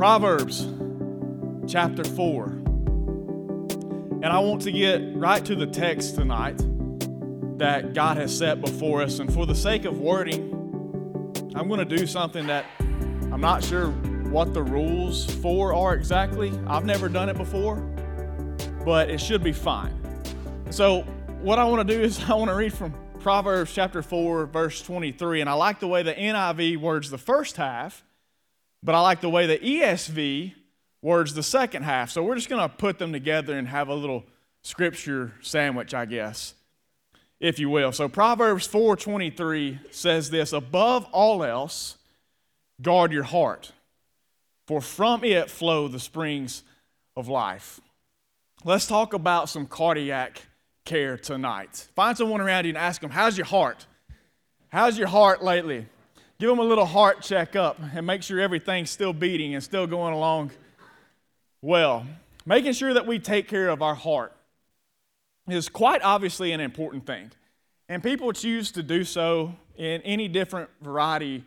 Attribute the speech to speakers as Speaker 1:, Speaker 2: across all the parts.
Speaker 1: Proverbs chapter 4. And I want to get right to the text tonight that God has set before us. And for the sake of wording, I'm going to do something that I'm not sure what the rules for are exactly. I've never done it before, but it should be fine. So, what I want to do is I want to read from Proverbs chapter 4, verse 23. And I like the way the NIV words the first half, but I like the way the ESV words the second half. So we're just going to put them together and have a little scripture sandwich, I guess, if you will. So Proverbs 4:23 says this, above all else, guard your heart, for from it flow the springs of life. Let's talk about some cardiac care tonight. Find someone around you and ask them, How's your heart? How's your heart lately? Give them a little heart checkup and make sure everything's still beating and still going along well. Making sure that we take care of our heart is quite obviously an important thing. And people choose to do so in any different variety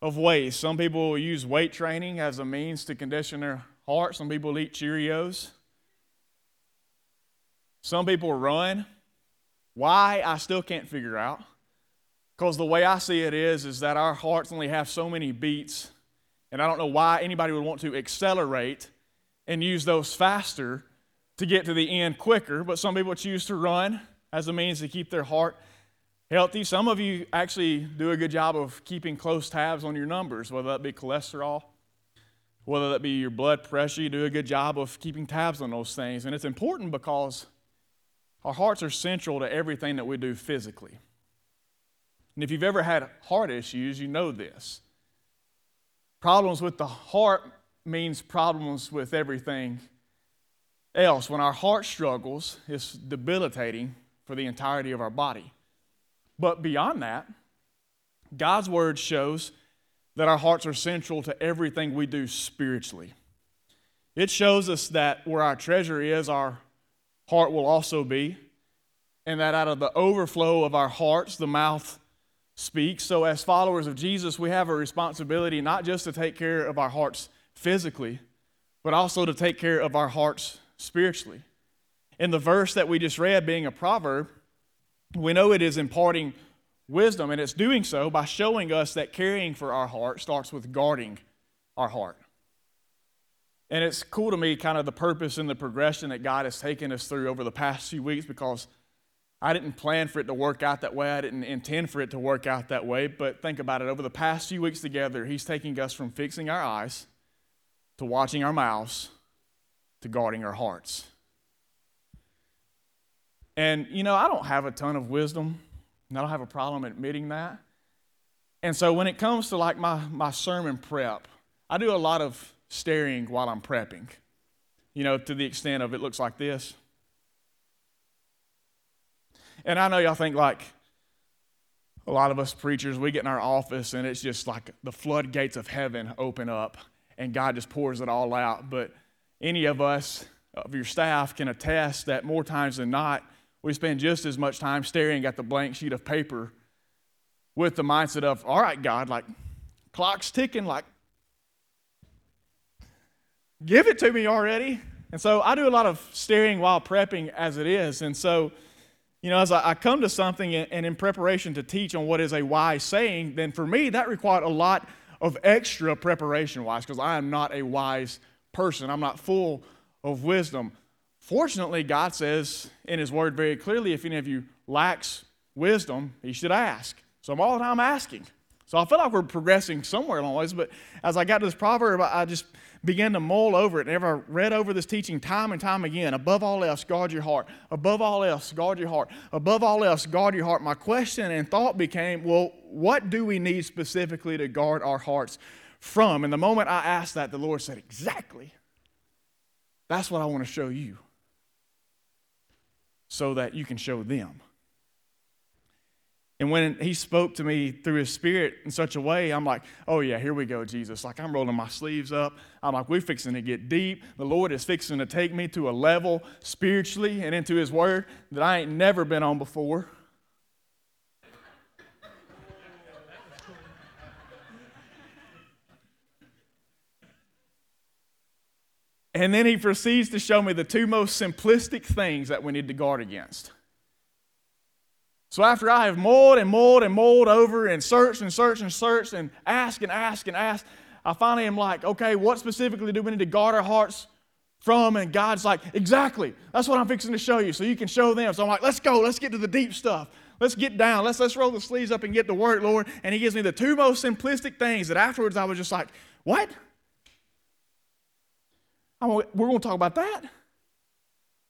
Speaker 1: of ways. Some people use weight training as a means to condition their heart, some people eat Cheerios. Some people run. Why, I still can't figure out. Because the way I see it is, is that our hearts only have so many beats, and I don't know why anybody would want to accelerate and use those faster to get to the end quicker, but some people choose to run as a means to keep their heart healthy. Some of you actually do a good job of keeping close tabs on your numbers, whether that be cholesterol, whether that be your blood pressure. You do a good job of keeping tabs on those things. And it's important because our hearts are central to everything that we do physically. And if you've ever had heart issues, you know this. Problems with the heart means problems with everything else. When our heart struggles, it's debilitating for the entirety of our body. But beyond that, God's word shows that our hearts are central to everything we do spiritually. It shows us that where our treasure is, our heart will also be, and that out of the overflow of our hearts, the mouth speaks. So, as followers of Jesus, we have a responsibility not just to take care of our hearts physically, but also to take care of our hearts spiritually. In the verse that we just read, being a proverb, we know it is imparting wisdom, and it's doing so by showing us that caring for our heart starts with guarding our heart. And it's cool to me, kind of the purpose and the progression that God has taken us through over the past few weeks because I didn't plan for it to work out that way. I didn't intend for it to work out that way. But think about it over the past few weeks together, He's taking us from fixing our eyes to watching our mouths to guarding our hearts. And, you know, I don't have a ton of wisdom, and I don't have a problem admitting that. And so when it comes to like my, my sermon prep, I do a lot of staring while I'm prepping, you know, to the extent of it looks like this. And I know y'all think like a lot of us preachers, we get in our office and it's just like the floodgates of heaven open up and God just pours it all out. But any of us, of your staff, can attest that more times than not, we spend just as much time staring at the blank sheet of paper with the mindset of, all right, God, like, clock's ticking, like, give it to me already. And so I do a lot of staring while prepping as it is. And so, you know, as I, come to something and in preparation to teach on what is a wise saying, then for me, that required a lot of extra preparation wise because I am not a wise person. I'm not full of wisdom. Fortunately, God says in His Word very clearly if any of you lacks wisdom, He should ask. So I'm all the time asking. So I feel like we're progressing somewhere along the ways, but as I got to this proverb, I just began to mull over it. And ever read over this teaching time and time again. Above all else, guard your heart. Above all else, guard your heart. Above all else, guard your heart. My question and thought became, well, what do we need specifically to guard our hearts from? And the moment I asked that, the Lord said, exactly. That's what I want to show you so that you can show them. And when he spoke to me through his spirit in such a way, I'm like, oh yeah, here we go, Jesus. Like I'm rolling my sleeves up. I'm like, we're fixing to get deep. The Lord is fixing to take me to a level spiritually and into his word that I ain't never been on before. And then he proceeds to show me the two most simplistic things that we need to guard against. So after I have mulled and mulled and mulled over and searched and searched and searched and asked and asked and asked, I finally am like, okay, what specifically do we need to guard our hearts from? And God's like, exactly. That's what I'm fixing to show you so you can show them. So I'm like, let's go. Let's get to the deep stuff. Let's get down. Let's, let's roll the sleeves up and get to work, Lord. And He gives me the two most simplistic things that afterwards I was just like, what? I'm, we're going to talk about that.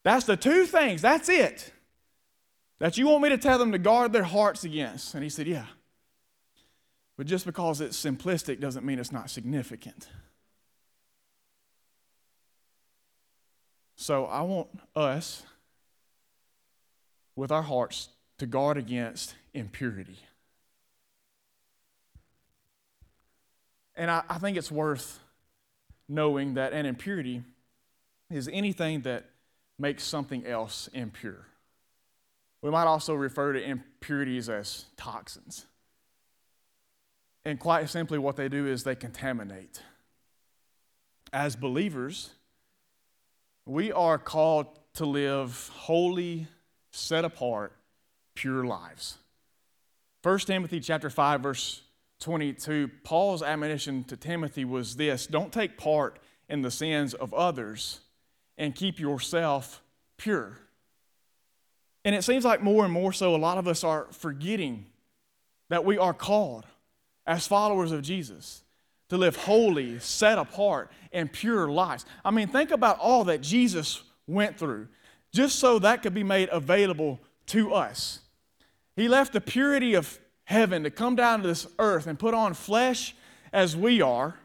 Speaker 1: That's the two things. That's it. That you want me to tell them to guard their hearts against. And he said, Yeah. But just because it's simplistic doesn't mean it's not significant. So I want us, with our hearts, to guard against impurity. And I, I, think it's worth knowing that an impurity is anything that makes something else impure. We might also refer to impurities as toxins. And quite simply, what they do is they contaminate. As believers, we are called to live holy, set apart, pure lives. 1 Timothy chapter 5 verse 22, Paul's admonition to Timothy was this, don't take part in the sins of others and keep yourself pure. And it seems like more and more so, a lot of us are forgetting that we are called as followers of Jesus to live holy, set apart, and pure lives. I mean, think about all that Jesus went through just so that could be made available to us. He left the purity of heaven to come down to this earth and put on flesh as we are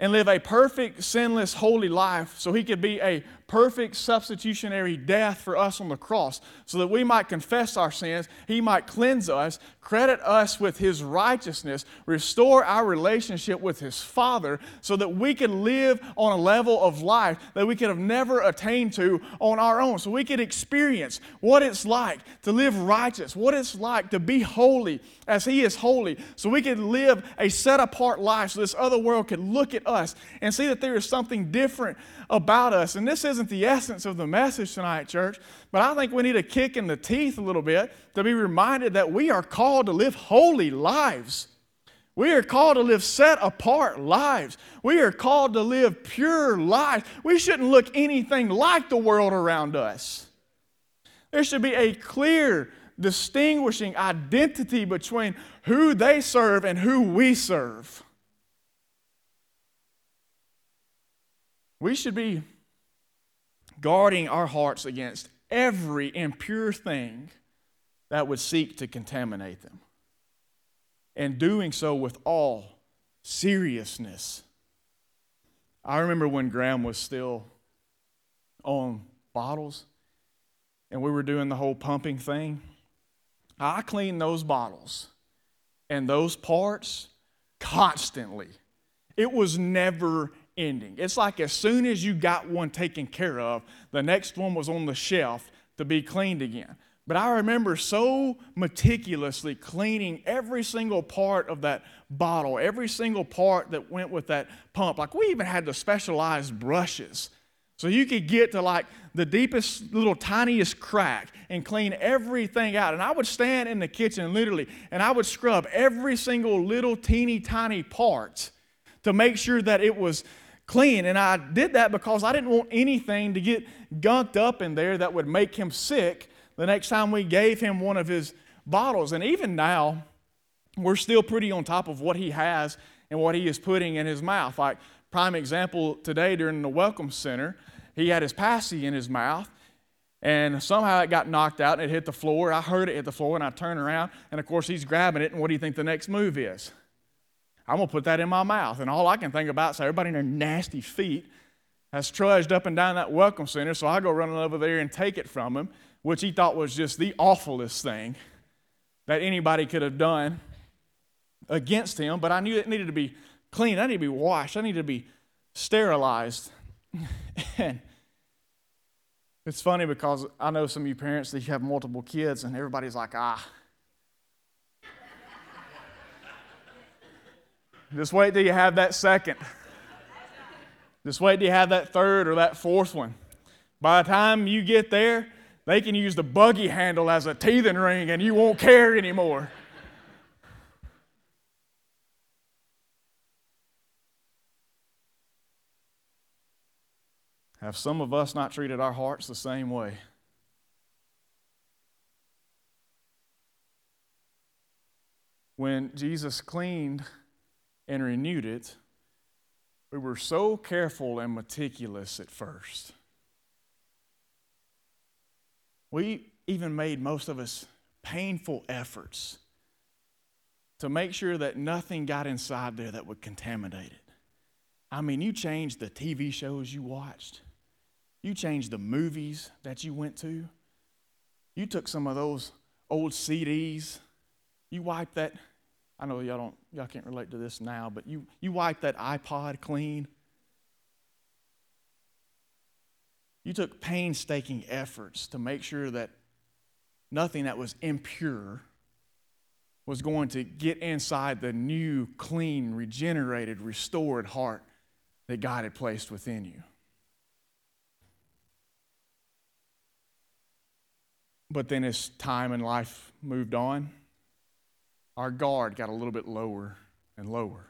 Speaker 1: and live a perfect, sinless, holy life so he could be a perfect substitutionary death for us on the cross so that we might confess our sins, he might cleanse us, credit us with his righteousness, restore our relationship with his Father so that we could live on a level of life that we could have never attained to on our own. So we could experience what it's like to live righteous, what it's like to be holy as he is holy, so we could live a set apart life so this other world could look at us and see that there is something different about us. And this isn't the essence of the message tonight, church, but I think we need a kick in the teeth a little bit to be reminded that we are called to live holy lives. We are called to live set apart lives. We are called to live pure lives. We shouldn't look anything like the world around us. There should be a clear, distinguishing identity between who they serve and who we serve. We should be guarding our hearts against every impure thing that would seek to contaminate them. And doing so with all seriousness. I remember when Graham was still on bottles and we were doing the whole pumping thing. I cleaned those bottles and those parts constantly. It was never ending. It's like as soon as you got one taken care of, the next one was on the shelf to be cleaned again. But I remember so meticulously cleaning every single part of that bottle, every single part that went with that pump. Like we even had the specialized brushes. So you could get to like the deepest, little tiniest crack and clean everything out. And I would stand in the kitchen literally and I would scrub every single little teeny tiny part to make sure that it was clean. And I did that because I didn't want anything to get gunked up in there that would make him sick the next time we gave him one of his bottles. And even now, we're still pretty on top of what he has and what he is putting in his mouth. Like, prime example today during the Welcome Center, he had his passy in his mouth. And somehow it got knocked out and it hit the floor. I heard it hit the floor and I turned around. And of course, he's grabbing it. And what do you think the next move is? I'm going to put that in my mouth. And all I can think about is everybody in their nasty feet has trudged up and down that welcome center. So I go running over there and take it from him, which he thought was just the awfulest thing that anybody could have done against him. But I knew it needed to be clean. I needed to be washed. I needed to be sterilized. and it's funny because I know some of you parents that you have multiple kids, and everybody's like, ah, Just wait till you have that second. Just wait till you have that third or that fourth one. By the time you get there, they can use the buggy handle as a teething ring and you won't care anymore. Have some of us not treated our hearts the same way? When Jesus cleaned and renewed it, we were so careful and meticulous at first. We even made most of us painful efforts to make sure that nothing got inside there that would contaminate it. I mean, you changed the TV shows you watched, you changed the movies that you went to, you took some of those old CDs, you wiped that. I know y'all don't y'all can't relate to this now, but you you wiped that iPod clean. You took painstaking efforts to make sure that nothing that was impure was going to get inside the new, clean, regenerated, restored heart that God had placed within you. But then, as time and life moved on, our guard got a little bit lower and lower.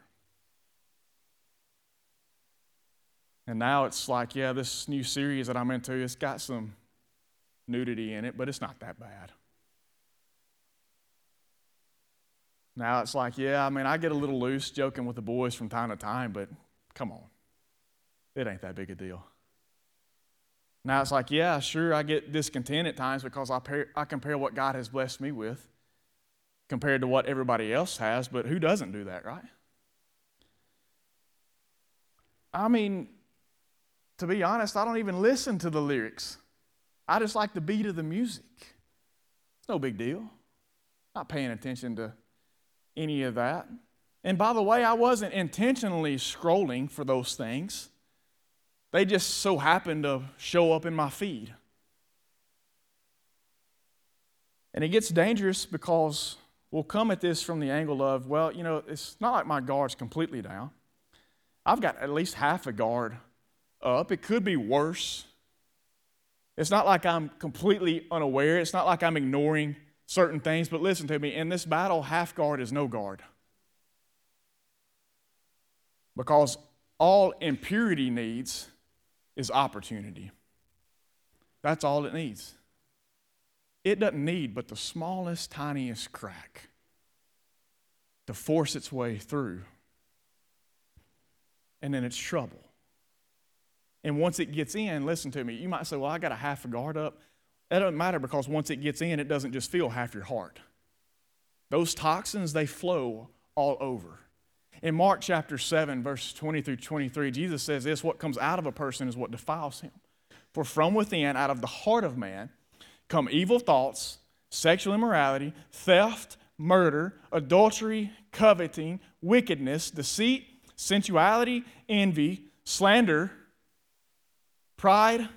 Speaker 1: And now it's like, yeah, this new series that I'm into, it's got some nudity in it, but it's not that bad. Now it's like, yeah, I mean, I get a little loose joking with the boys from time to time, but come on. It ain't that big a deal. Now it's like, yeah, sure, I get discontent at times because I, I compare what God has blessed me with compared to what everybody else has, but who doesn't do that, right? I mean, to be honest, I don't even listen to the lyrics. I just like the beat of the music. No big deal. Not paying attention to any of that. And by the way, I wasn't intentionally scrolling for those things, they just so happened to show up in my feed. And it gets dangerous because we'll come at this from the angle of, well, you know, it's not like my guard's completely down. I've got at least half a guard up. It could be worse. It's not like I'm completely unaware. It's not like I'm ignoring certain things. But listen to me in this battle, half guard is no guard. Because all impurity needs is opportunity. That's all it needs. It doesn't need but the smallest, tiniest crack to force its way through. And then it's trouble. And once it gets in, listen to me, you might say, Well, I got a half a guard up. That doesn't matter because once it gets in, it doesn't just fill half your heart. Those toxins, they flow all over. In Mark chapter 7, verse 20 through 23, Jesus says this what comes out of a person is what defiles him. For from within, out of the heart of man, come evil thoughts, sexual immorality, theft, murder, adultery, coveting, wickedness, deceit, sensuality, envy, slander pride,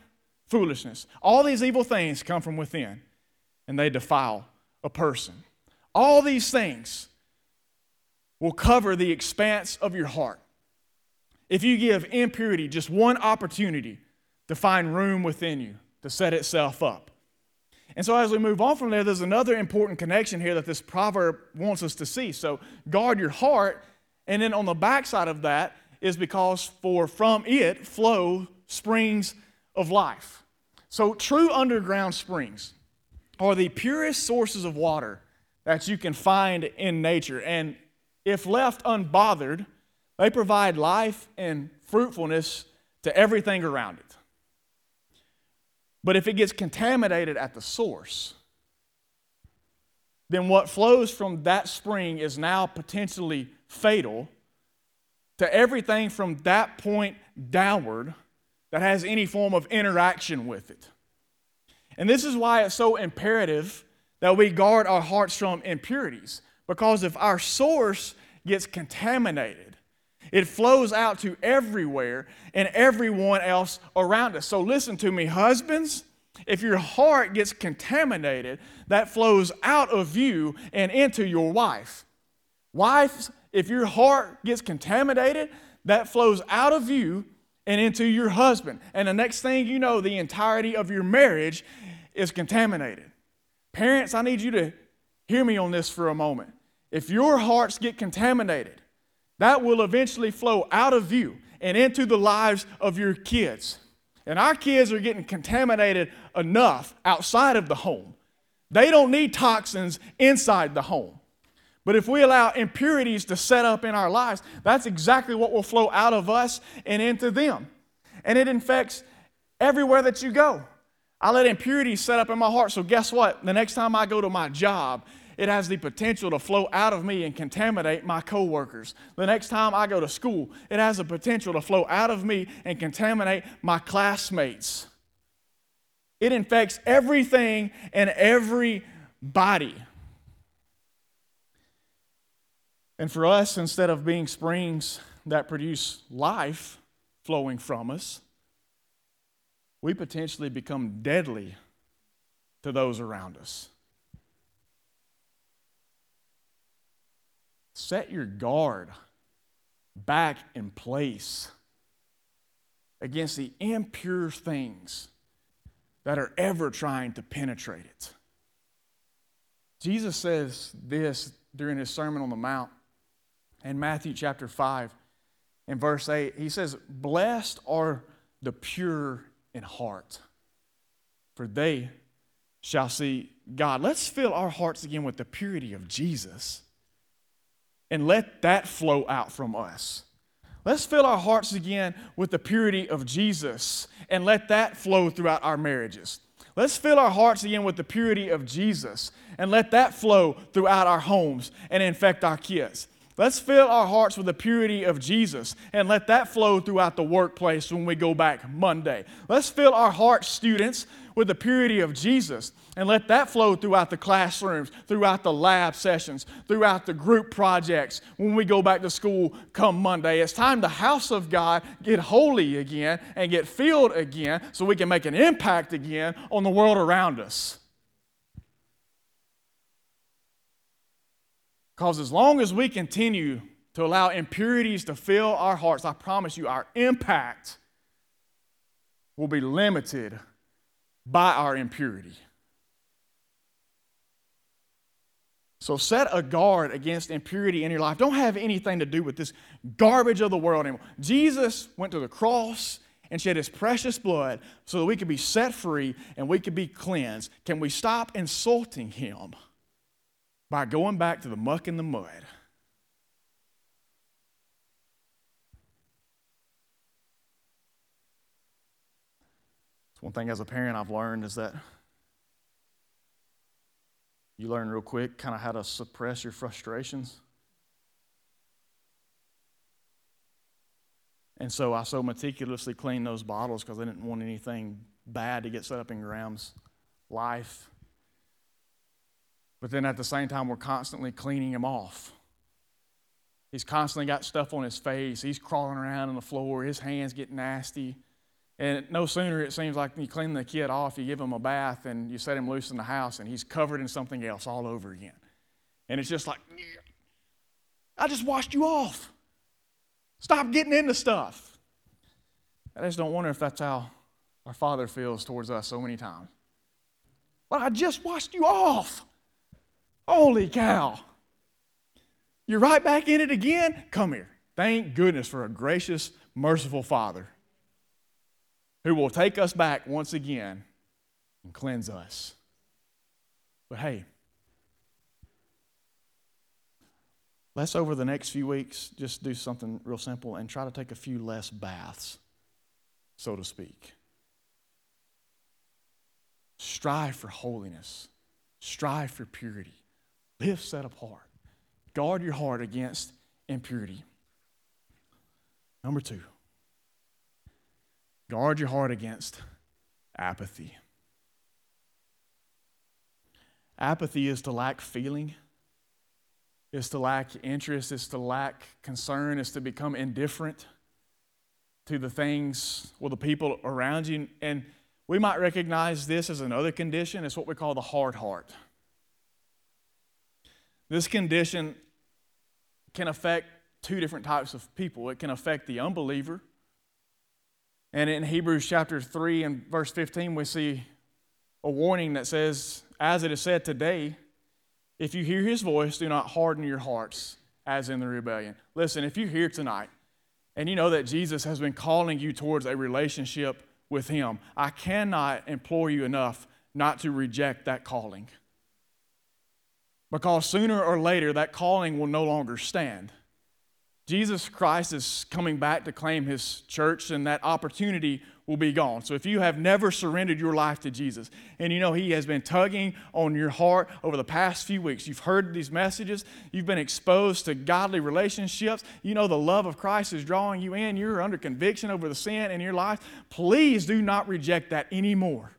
Speaker 1: foolishness. All these evil things come from within and they defile a person. All these things will cover the expanse of your heart. If you give impurity just one opportunity to find room within you to set itself up. And so, as we move on from there, there's another important connection here that this proverb wants us to see. So, guard your heart, and then on the backside of that is because for from it flow springs of life. So, true underground springs are the purest sources of water that you can find in nature. And if left unbothered, they provide life and fruitfulness to everything around it. But if it gets contaminated at the source, then what flows from that spring is now potentially fatal to everything from that point downward that has any form of interaction with it. And this is why it's so imperative that we guard our hearts from impurities. Because if our source gets contaminated, it flows out to everywhere and everyone else around us. So listen to me, husbands. If your heart gets contaminated, that flows out of you and into your wife. Wives, if your heart gets contaminated, that flows out of you and into your husband. And the next thing you know, the entirety of your marriage is contaminated. Parents, I need you to hear me on this for a moment. If your hearts get contaminated, that will eventually flow out of you and into the lives of your kids. And our kids are getting contaminated enough outside of the home. They don't need toxins inside the home. But if we allow impurities to set up in our lives, that's exactly what will flow out of us and into them. And it infects everywhere that you go. I let impurities set up in my heart. So, guess what? The next time I go to my job, it has the potential to flow out of me and contaminate my coworkers. The next time I go to school, it has the potential to flow out of me and contaminate my classmates. It infects everything and everybody. And for us, instead of being springs that produce life flowing from us, we potentially become deadly to those around us. Set your guard back in place against the impure things that are ever trying to penetrate it. Jesus says this during his Sermon on the Mount in Matthew chapter 5 in verse 8. He says, Blessed are the pure in heart, for they shall see God. Let's fill our hearts again with the purity of Jesus and let that flow out from us. Let's fill our hearts again with the purity of Jesus and let that flow throughout our marriages. Let's fill our hearts again with the purity of Jesus and let that flow throughout our homes and infect our kids. Let's fill our hearts with the purity of Jesus and let that flow throughout the workplace when we go back Monday. Let's fill our hearts, students, with the purity of Jesus and let that flow throughout the classrooms, throughout the lab sessions, throughout the group projects when we go back to school come Monday. It's time the house of God get holy again and get filled again so we can make an impact again on the world around us. Because as long as we continue to allow impurities to fill our hearts, I promise you, our impact will be limited by our impurity. So set a guard against impurity in your life. Don't have anything to do with this garbage of the world anymore. Jesus went to the cross and shed his precious blood so that we could be set free and we could be cleansed. Can we stop insulting him? By going back to the muck and the mud. One thing as a parent I've learned is that you learn real quick kind of how to suppress your frustrations. And so I so meticulously cleaned those bottles because I didn't want anything bad to get set up in Graham's life. But then at the same time, we're constantly cleaning him off. He's constantly got stuff on his face. He's crawling around on the floor. His hands get nasty. And no sooner it seems like you clean the kid off, you give him a bath, and you set him loose in the house, and he's covered in something else all over again. And it's just like, I just washed you off. Stop getting into stuff. I just don't wonder if that's how our Father feels towards us so many times. But I just washed you off. Holy cow. You're right back in it again? Come here. Thank goodness for a gracious, merciful Father who will take us back once again and cleanse us. But hey, let's over the next few weeks just do something real simple and try to take a few less baths, so to speak. Strive for holiness, strive for purity. Live set apart. Guard your heart against impurity. Number two, guard your heart against apathy. Apathy is to lack feeling, is to lack interest, is to lack concern, is to become indifferent to the things or the people around you. And we might recognize this as another condition. It's what we call the hard heart. This condition can affect two different types of people. It can affect the unbeliever, And in Hebrews chapter 3 and verse 15, we see a warning that says, As it is said today, if you hear his voice, do not harden your hearts as in the rebellion. Listen, if you're here tonight and you know that Jesus has been calling you towards a relationship with him, I cannot implore you enough not to reject that calling. Because sooner or later, that calling will no longer stand. Jesus Christ is coming back to claim his church, and that opportunity will be gone. So if you have never surrendered your life to Jesus, and you know He has been tugging on your heart over the past few weeks, you've heard these messages, you've been exposed to godly relationships, you know the love of Christ is drawing you in, you're under conviction over the sin in your life, please do not reject that anymore.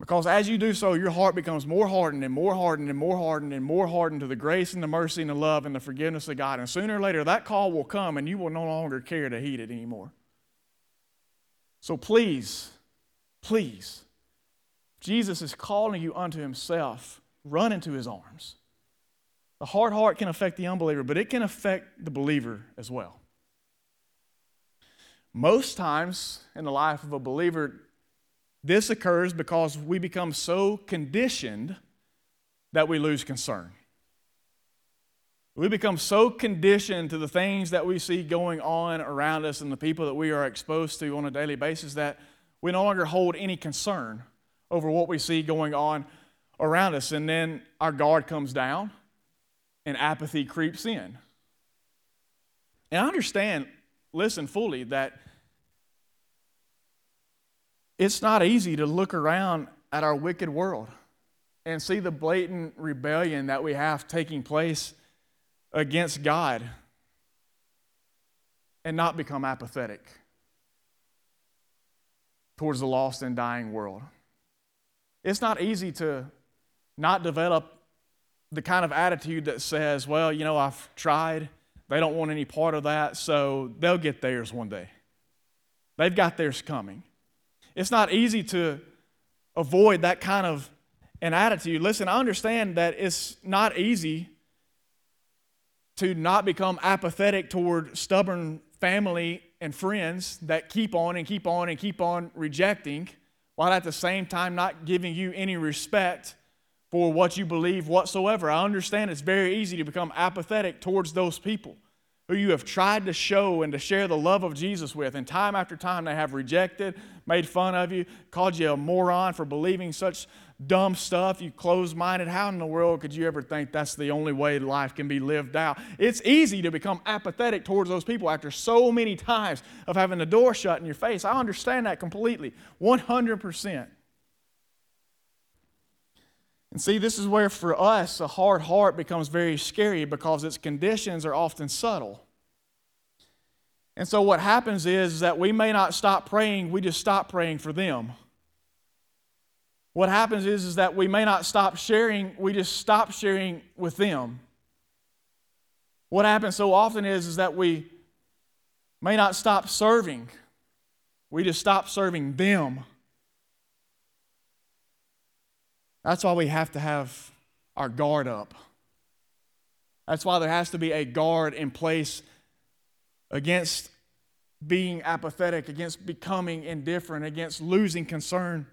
Speaker 1: Because as you do so, your heart becomes more hardened and more hardened and more hardened and more hardened to the grace and the mercy and the love and the forgiveness of God. And sooner or later, that call will come and you will no longer care to heed it anymore. So please, please, Jesus is calling you unto himself. Run into his arms. The hard heart can affect the unbeliever, but it can affect the believer as well. Most times in the life of a believer, this occurs because we become so conditioned that we lose concern. We become so conditioned to the things that we see going on around us and the people that we are exposed to on a daily basis that we no longer hold any concern over what we see going on around us. And then our guard comes down and apathy creeps in. And I understand, listen fully, that it's not easy to look around at our wicked world and see the blatant rebellion that we have taking place against God and not become apathetic towards the lost and dying world. It's not easy to not develop the kind of attitude that says, well, you know, I've tried. They don't want any part of that, so they'll get theirs one day. They've got theirs coming. It's not easy to avoid that kind of an attitude. Listen, I understand that it's not easy to not become apathetic toward stubborn family and friends that keep on and keep on and keep on rejecting, while at the same time not giving you any respect for what you believe whatsoever. I understand it's very easy to become apathetic towards those people who you have tried to show and to share the love of Jesus with, and time after time they have rejected, made fun of you, called you a moron for believing such dumb stuff, you closed minded. How in the world could you ever think that's the only way life can be lived out? It's easy to become apathetic towards those people after so many times of having the door shut in your face. I understand that completely, 100%. And see, this is where for us a hard heart becomes very scary because its conditions are often subtle. And so what happens is that we may not stop praying, we just stop praying for them. What happens is, is that we may not stop sharing, we just stop sharing with them. What happens so often is, is that we may not stop serving, we just stop serving them. That's why we have to have our guard up. That's why there has to be a guard in place against being apathetic, against becoming indifferent, against losing concern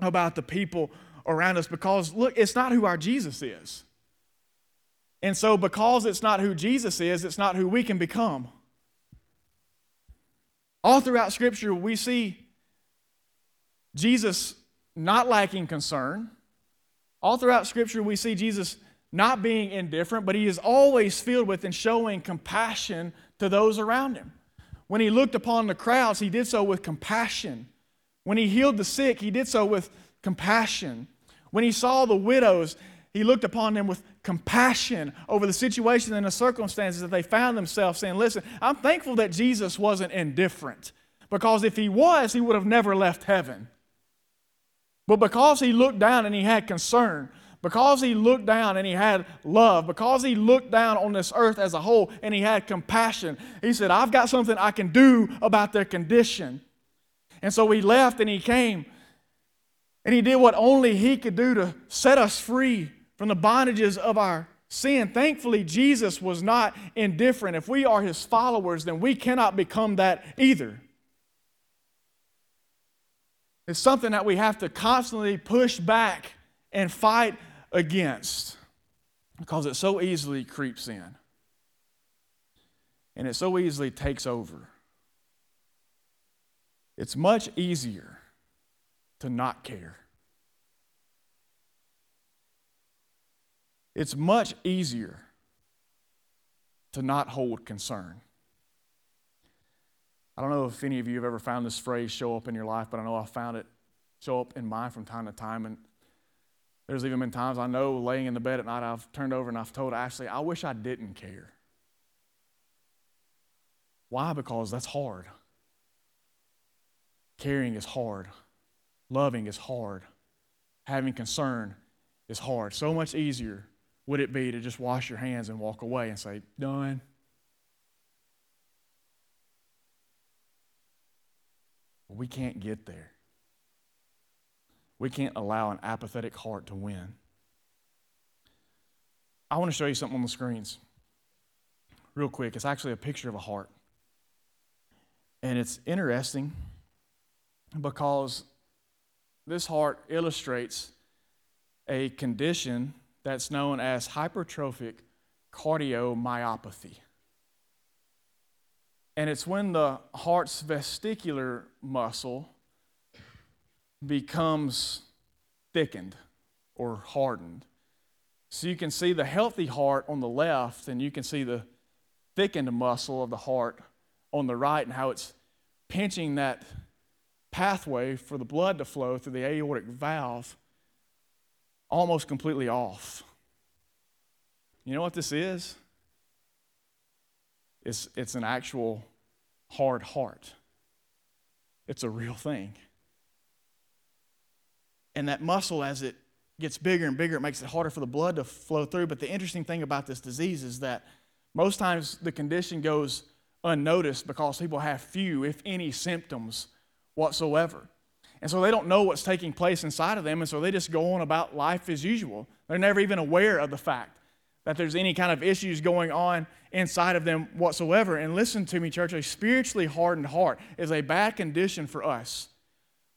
Speaker 1: about the people around us. Because, look, it's not who our Jesus is. And so, because it's not who Jesus is, it's not who we can become. All throughout Scripture, we see Jesus not lacking concern. All throughout Scripture, we see Jesus not being indifferent, but he is always filled with and showing compassion to those around him. When he looked upon the crowds, he did so with compassion. When he healed the sick, he did so with compassion. When he saw the widows, he looked upon them with compassion over the situation and the circumstances that they found themselves saying, Listen, I'm thankful that Jesus wasn't indifferent because if he was, he would have never left heaven. But because he looked down and he had concern, because he looked down and he had love, because he looked down on this earth as a whole and he had compassion, he said, I've got something I can do about their condition. And so he left and he came and he did what only he could do to set us free from the bondages of our sin. Thankfully, Jesus was not indifferent. If we are his followers, then we cannot become that either. It's something that we have to constantly push back and fight against because it so easily creeps in and it so easily takes over. It's much easier to not care. It's much easier to not hold concern. I don't know if any of you have ever found this phrase show up in your life, but I know I found it show up in mine from time to time. And there's even been times I know laying in the bed at night, I've turned over and I've told Ashley, I wish I didn't care. Why? Because that's hard. Caring is hard. Loving is hard. Having concern is hard. So much easier would it be to just wash your hands and walk away and say, Done. We can't get there. We can't allow an apathetic heart to win. I want to show you something on the screens real quick. It's actually a picture of a heart. And it's interesting because this heart illustrates a condition that's known as hypertrophic cardiomyopathy. And it's when the heart's vestibular muscle becomes thickened or hardened. So you can see the healthy heart on the left, and you can see the thickened muscle of the heart on the right, and how it's pinching that pathway for the blood to flow through the aortic valve almost completely off. You know what this is? It's, it's an actual hard heart. It's a real thing. And that muscle, as it gets bigger and bigger, it makes it harder for the blood to flow through. But the interesting thing about this disease is that most times the condition goes unnoticed because people have few, if any, symptoms whatsoever. And so they don't know what's taking place inside of them, and so they just go on about life as usual. They're never even aware of the fact that there's any kind of issues going on inside of them whatsoever. And listen to me, church, a spiritually hardened heart is a bad condition for us.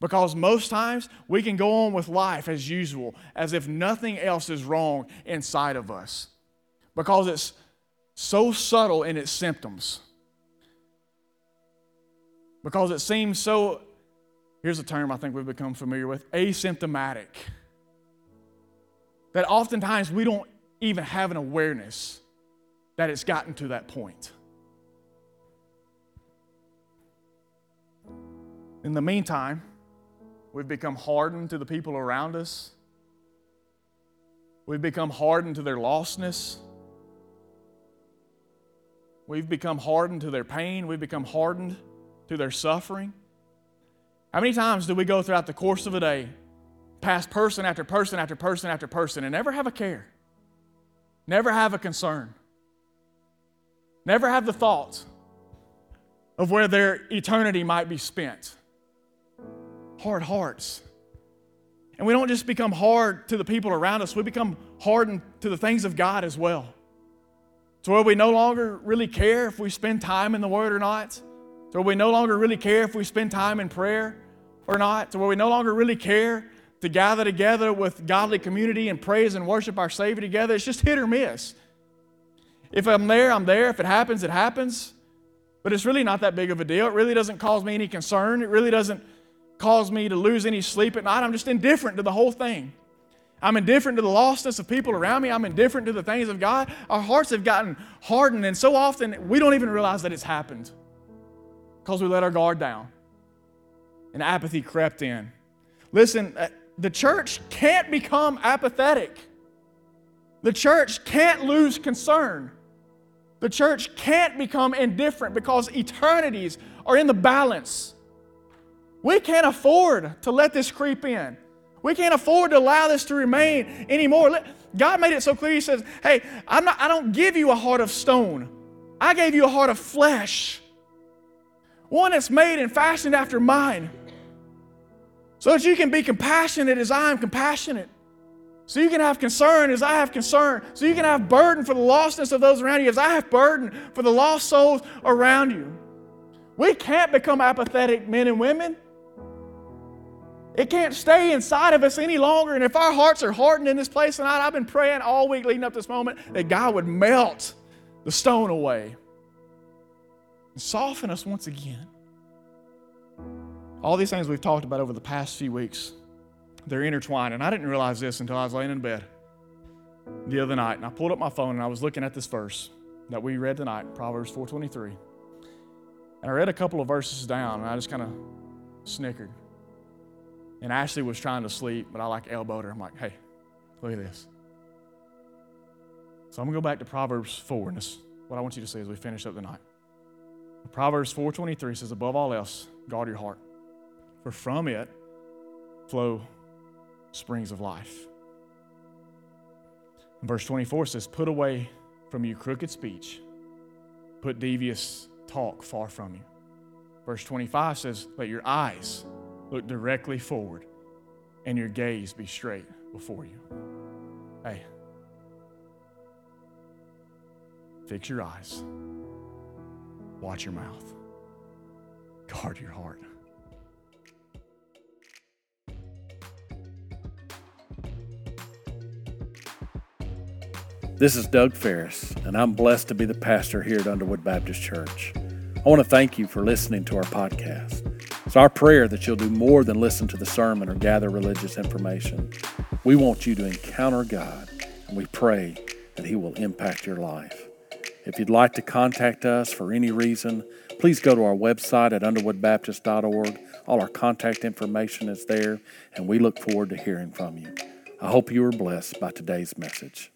Speaker 1: Because most times we can go on with life as usual, as if nothing else is wrong inside of us. Because it's so subtle in its symptoms. Because it seems so, here's a term I think we've become familiar with asymptomatic. That oftentimes we don't even have an awareness that it's gotten to that point. In the meantime, we've become hardened to the people around us. We've become hardened to their lostness. We've become hardened to their pain. We've become hardened to their suffering. How many times do we go throughout the course of a day, past person after person after person after person, and never have a care? Never have a concern. Never have the thought of where their eternity might be spent. Hard hearts. And we don't just become hard to the people around us, we become hardened to the things of God as well. To where we no longer really care if we spend time in the Word or not. To where we no longer really care if we spend time in prayer or not. To where we no longer really care to gather together with godly community and praise and worship our Savior together. It's just hit or miss. If I'm there, I'm there. If it happens, it happens. But it's really not that big of a deal. It really doesn't cause me any concern. It really doesn't cause me to lose any sleep at night. I'm just indifferent to the whole thing. I'm indifferent to the lostness of people around me. I'm indifferent to the things of God. Our hearts have gotten hardened, and so often we don't even realize that it's happened because we let our guard down and apathy crept in. Listen, the church can't become apathetic. The church can't lose concern. The church can't become indifferent because eternities are in the balance. We can't afford to let this creep in. We can't afford to allow this to remain anymore. God made it so clear. He says, Hey, I'm not, I don't give you a heart of stone, I gave you a heart of flesh, one that's made and fashioned after mine so that you can be compassionate as I am compassionate. So you can have concern as I have concern. So you can have burden for the lostness of those around you as I have burden for the lost souls around you. We can't become apathetic men and women. It can't stay inside of us any longer. And if our hearts are hardened in this place tonight, I've been praying all week leading up to this moment that God would melt the stone away and soften us once again. All these things we've talked about over the past few weeks, they're intertwined. And I didn't realize this until I was laying in bed the other night. And I pulled up my phone and I was looking at this verse that we read tonight, Proverbs 4.23. And I read a couple of verses down and I just kind of snickered. And Ashley was trying to sleep, but I like elbowed her. I'm like, hey, look at this. So I'm going to go back to Proverbs 4, and this is what I want you to see as we finish up the night. Proverbs 4.23 says, above all else, guard your heart, for from it flow springs of life. And verse 24 says, put away from you crooked speech, put devious talk far from you. Verse 25 says, let your eyes Look directly forward and your gaze be straight before you. Hey, fix your eyes, watch your mouth, guard your heart.
Speaker 2: This is Doug Ferris, and I'm blessed to be the pastor here at Underwood Baptist Church. I want to thank you for listening to our podcast. It's our prayer that you'll do more than listen to the sermon or gather religious information. We want you to encounter God, and we pray that He will impact your life. If you'd like to contact us for any reason, please go to our website at underwoodbaptist.org. All our contact information is there, and we look forward to hearing from you. I hope you are blessed by today's message.